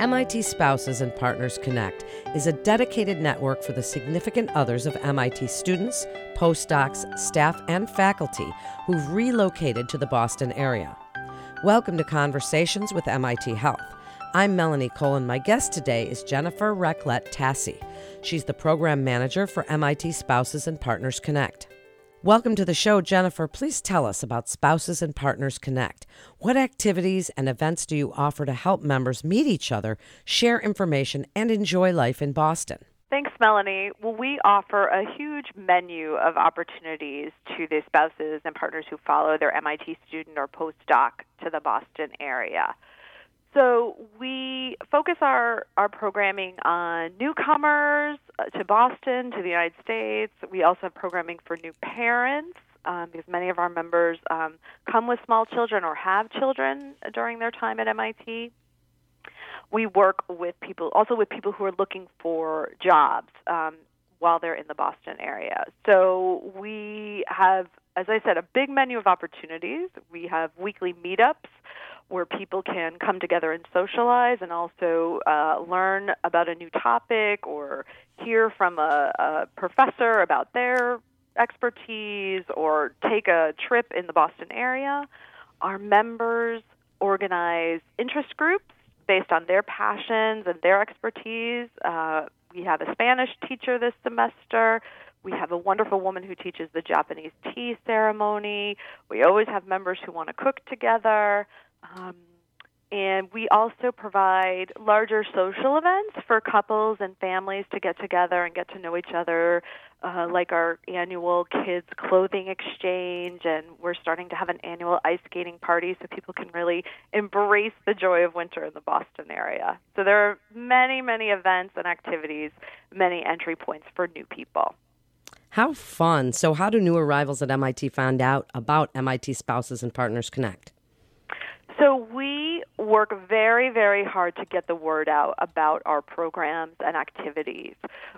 MIT Spouses and Partners Connect is a dedicated network for the significant others of MIT students, postdocs, staff, and faculty who've relocated to the Boston area. Welcome to Conversations with MIT Health. I'm Melanie Cole, and my guest today is Jennifer Recklet Tassi. She's the program manager for MIT Spouses and Partners Connect. Welcome to the show, Jennifer. Please tell us about Spouses and Partners Connect. What activities and events do you offer to help members meet each other, share information, and enjoy life in Boston? Thanks, Melanie. Well, we offer a huge menu of opportunities to the spouses and partners who follow their MIT student or postdoc to the Boston area. So we focus our, our programming on newcomers uh, to Boston, to the United States. We also have programming for new parents um, because many of our members um, come with small children or have children during their time at MIT. We work with people, also with people who are looking for jobs um, while they're in the Boston area. So we have, as I said, a big menu of opportunities. We have weekly meetups where people can come together and socialize and also uh, learn about a new topic or hear from a, a professor about their expertise or take a trip in the Boston area. Our members organize interest groups based on their passions and their expertise. Uh, we have a Spanish teacher this semester. We have a wonderful woman who teaches the Japanese tea ceremony. We always have members who want to cook together. Um, and we also provide larger social events for couples and families to get together and get to know each other, uh, like our annual kids clothing exchange. And we're starting to have an annual ice skating party so people can really embrace the joy of winter in the Boston area. So there are many, many events and activities, many entry points for new people. How fun. So, how do new arrivals at MIT find out about MIT Spouses and Partners Connect? So we work very, very hard to get the word out about our programs and activities.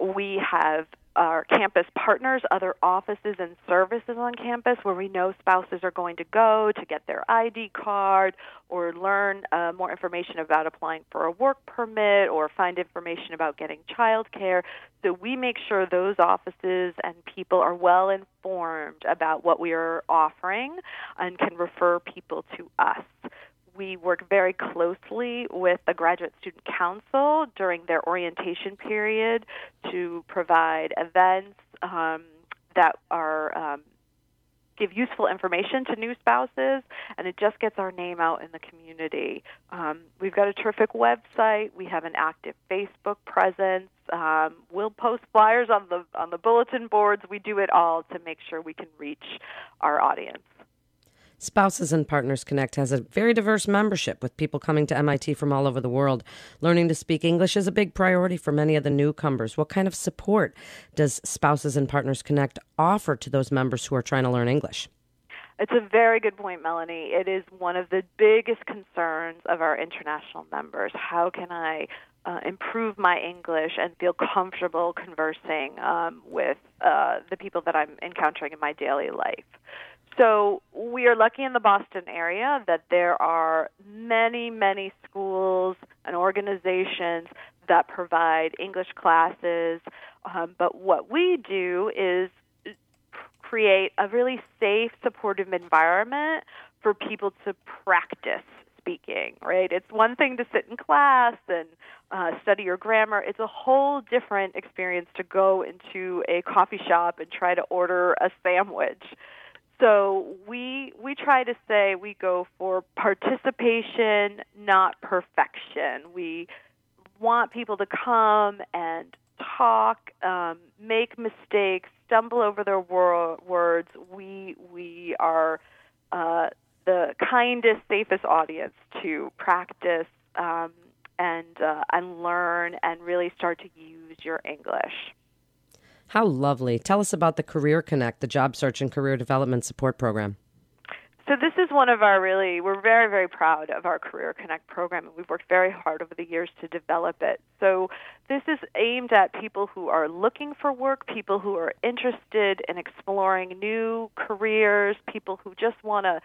We have our campus partners, other offices and services on campus where we know spouses are going to go to get their ID card or learn uh, more information about applying for a work permit or find information about getting child care. So we make sure those offices and people are well informed about what we are offering and can refer people to us we work very closely with the Graduate Student Council during their orientation period to provide events um, that are um, give useful information to new spouses, and it just gets our name out in the community. Um, we've got a terrific website. We have an active Facebook presence. Um, we'll post flyers on the on the bulletin boards. We do it all to make sure we can reach our audience. Spouses and Partners Connect has a very diverse membership with people coming to MIT from all over the world. Learning to speak English is a big priority for many of the newcomers. What kind of support does Spouses and Partners Connect offer to those members who are trying to learn English? It's a very good point, Melanie. It is one of the biggest concerns of our international members. How can I uh, improve my English and feel comfortable conversing um, with uh, the people that I'm encountering in my daily life? So we are lucky in the Boston area that there are many, many schools and organizations that provide English classes. Um, but what we do is create a really safe, supportive environment for people to practice speaking, right? It's one thing to sit in class and uh, study your grammar. It's a whole different experience to go into a coffee shop and try to order a sandwich. So we we try to say we go for participation, not perfection. We want people to come and talk, um, make mistakes, stumble over their wor- words. We we are uh, the kindest, safest audience to practice um, and uh, and learn and really start to use your English. How lovely. Tell us about the Career Connect, the job search and career development support program. So this is one of our really we're very very proud of our Career Connect program and we've worked very hard over the years to develop it. So this is aimed at people who are looking for work, people who are interested in exploring new careers, people who just want to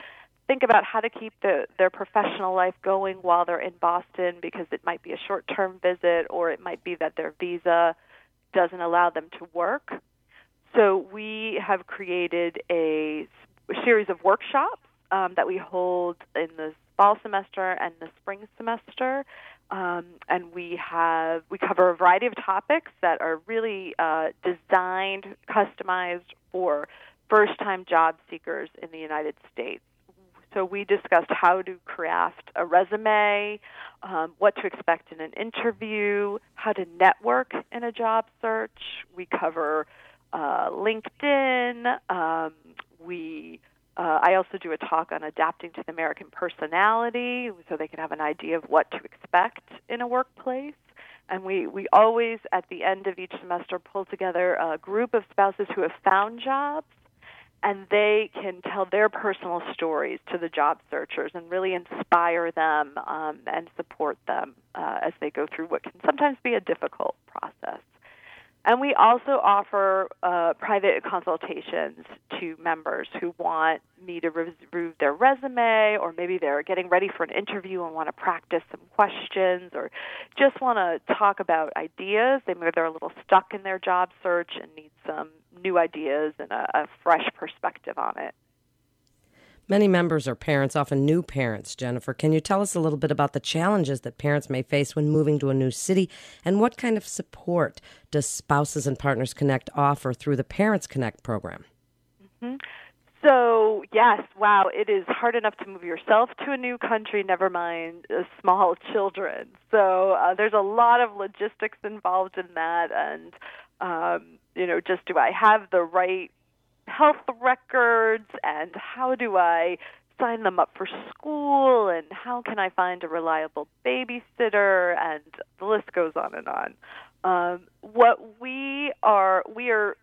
think about how to keep the, their professional life going while they're in Boston because it might be a short term visit or it might be that their visa doesn't allow them to work. So we have created a, series of workshops um, that we hold in the fall semester and the spring semester. Um, and we have we cover a variety of topics that are really uh, designed, customized for first-time job seekers in the United States. So we discussed how to craft a resume, um, what to expect in an interview, how to network in a job search. We cover uh, LinkedIn. Um, we uh, I also do a talk on adapting to the American personality, so they can have an idea of what to expect in a workplace. And we, we always, at the end of each semester, pull together a group of spouses who have found jobs and they can tell their personal stories to the job searchers and really inspire them um, and support them uh, as they go through what can sometimes be a difficult process. And we also offer uh, private consultations to members who want me to review their resume, or maybe they're getting ready for an interview and want to practice some questions, or just want to talk about ideas. They maybe they're a little stuck in their job search and need some new ideas and a, a fresh perspective on it. Many members are parents, often new parents. Jennifer, can you tell us a little bit about the challenges that parents may face when moving to a new city and what kind of support does Spouses and Partners Connect offer through the Parents Connect program? Mm-hmm. So, yes, wow, it is hard enough to move yourself to a new country, never mind uh, small children. So, uh, there's a lot of logistics involved in that. And, um, you know, just do I have the right health records and how do I sign them up for school and how can I find a reliable babysitter and the list goes on and on. Um, what we are we are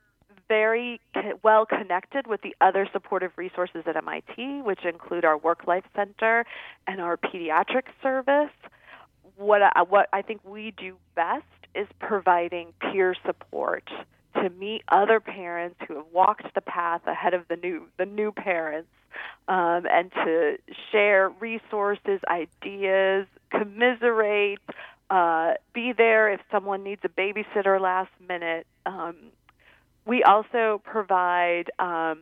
very well connected with the other supportive resources at MIT, which include our Work Life Center and our pediatric service. What I, what I think we do best is providing peer support to meet other parents who have walked the path ahead of the new the new parents um, and to share resources, ideas, commiserate, uh, be there if someone needs a babysitter last minute. Um, we also provide um,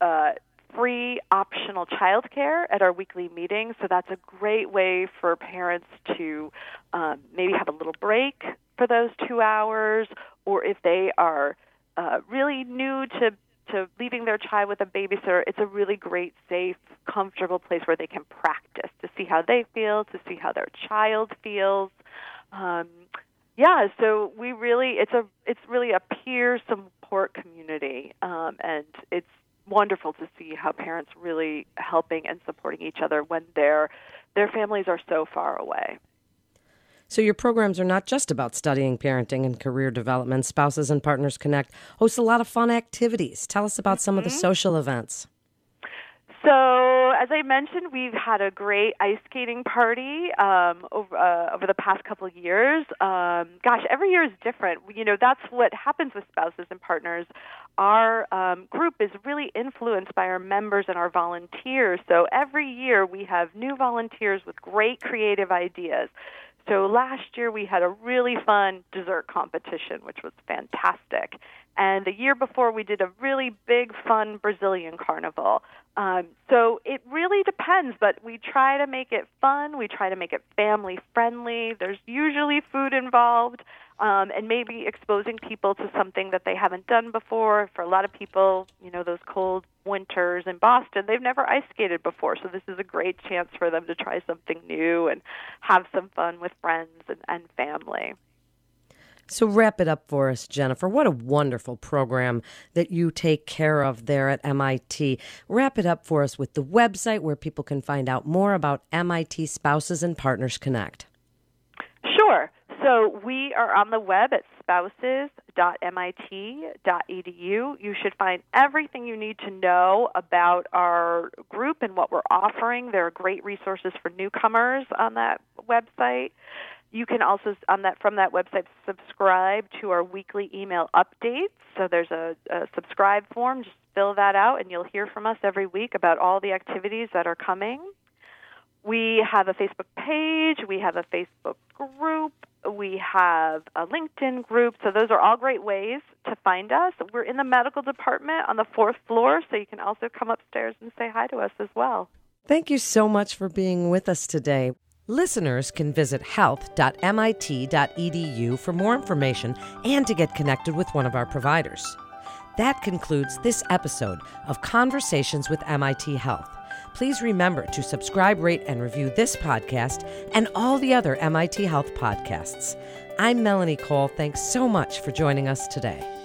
uh, free optional childcare at our weekly meetings, so that's a great way for parents to um, maybe have a little break for those two hours, or if they are uh, really new to to leaving their child with a babysitter, it's a really great, safe, comfortable place where they can practice to see how they feel, to see how their child feels. Um, yeah, so we really it's a it's really a peer support community, um, and it's wonderful to see how parents really helping and supporting each other when their their families are so far away. So, your programs are not just about studying parenting and career development. Spouses and Partners Connect hosts a lot of fun activities. Tell us about mm-hmm. some of the mm-hmm. social events. So, as I mentioned, we've had a great ice skating party um, over uh, over the past couple of years. Um, gosh, every year is different. You know, that's what happens with spouses and partners. Our um, group is really influenced by our members and our volunteers. So every year we have new volunteers with great creative ideas. So last year we had a really fun dessert competition, which was fantastic. And the year before we did a really big, fun Brazilian carnival. Um, so it really depends, but we try to make it fun. We try to make it family friendly. There's usually food involved um, and maybe exposing people to something that they haven't done before. For a lot of people, you know, those cold winters in Boston, they've never ice skated before, so this is a great chance for them to try something new and have some fun with friends and, and family. So, wrap it up for us, Jennifer. What a wonderful program that you take care of there at MIT. Wrap it up for us with the website where people can find out more about MIT Spouses and Partners Connect. Sure. So we are on the web at spouses.mit.edu. You should find everything you need to know about our group and what we're offering. There are great resources for newcomers on that website. You can also on that from that website subscribe to our weekly email updates. So there's a, a subscribe form. Just fill that out, and you'll hear from us every week about all the activities that are coming. We have a Facebook page, we have a Facebook group, we have a LinkedIn group. So, those are all great ways to find us. We're in the medical department on the fourth floor, so you can also come upstairs and say hi to us as well. Thank you so much for being with us today. Listeners can visit health.mit.edu for more information and to get connected with one of our providers. That concludes this episode of Conversations with MIT Health. Please remember to subscribe, rate, and review this podcast and all the other MIT Health podcasts. I'm Melanie Cole. Thanks so much for joining us today.